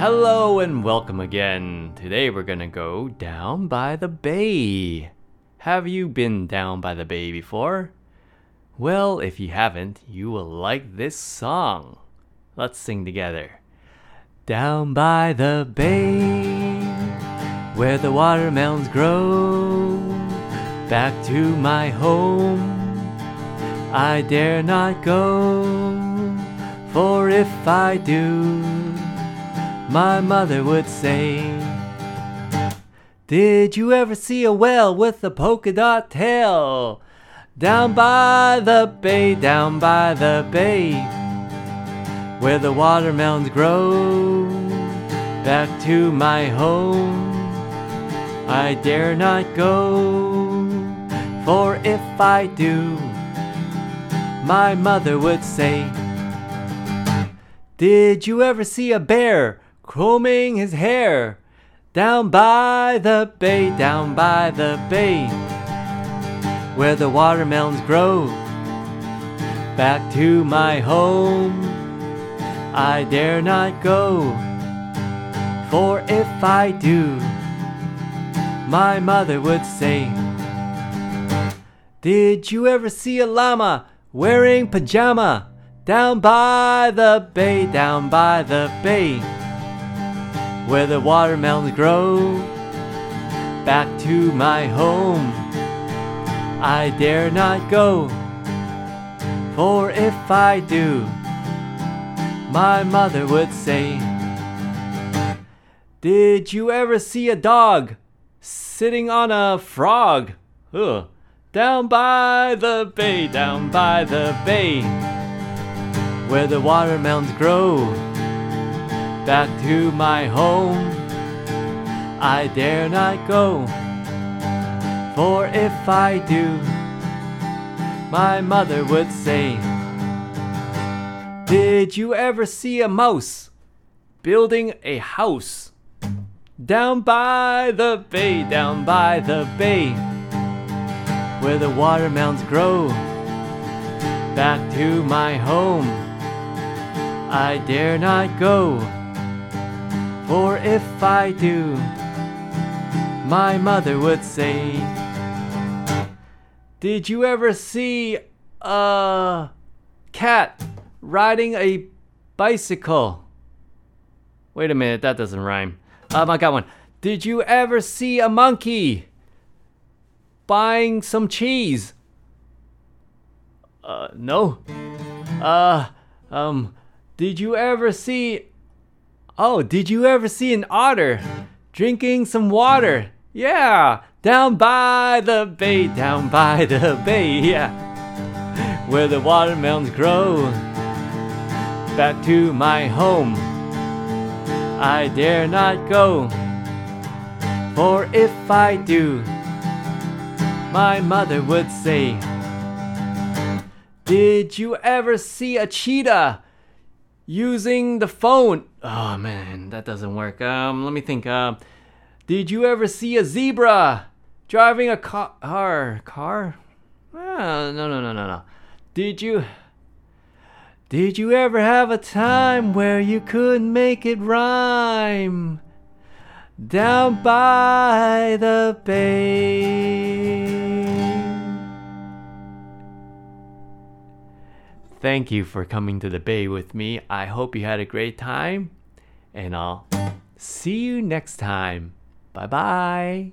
Hello and welcome again. Today we're gonna go down by the bay. Have you been down by the bay before? Well, if you haven't, you will like this song. Let's sing together. Down by the bay, where the watermelons grow, back to my home, I dare not go. For if I do, my mother would say, Did you ever see a whale with a polka dot tail? Down by the bay, down by the bay, where the watermelons grow. Back to my home, I dare not go. For if I do, my mother would say, Did you ever see a bear combing his hair? Down by the bay, down by the bay where the watermelons grow. Back to my home, I dare not go. For if I do, my mother would say, Did you ever see a llama wearing pajama? Down by the bay, down by the bay, where the watermelons grow. Back to my home. I dare not go. For if I do, my mother would say, Did you ever see a dog sitting on a frog? Ugh. Down by the bay, down by the bay, where the watermelons grow. Back to my home, I dare not go. For if I do, my mother would say, Did you ever see a mouse building a house? Down by the bay, down by the bay, where the watermelons grow. Back to my home, I dare not go. For if I do, my mother would say, Did you ever see a cat riding a bicycle? Wait a minute, that doesn't rhyme. Um, I got one. Did you ever see a monkey buying some cheese? Uh, no. Uh, um, did you ever see. Oh, did you ever see an otter drinking some water? Yeah, down by the bay, down by the bay, yeah. Where the watermelons grow. Back to my home. I dare not go. For if I do, my mother would say, Did you ever see a cheetah using the phone? Oh man, that doesn't work. Um, let me think. Um, did you ever see a zebra driving a car? Car? Ah, no, no, no, no, no. Did you? Did you ever have a time where you couldn't make it rhyme? Down by the bay. Thank you for coming to the bay with me. I hope you had a great time, and I'll see you next time. Bye bye.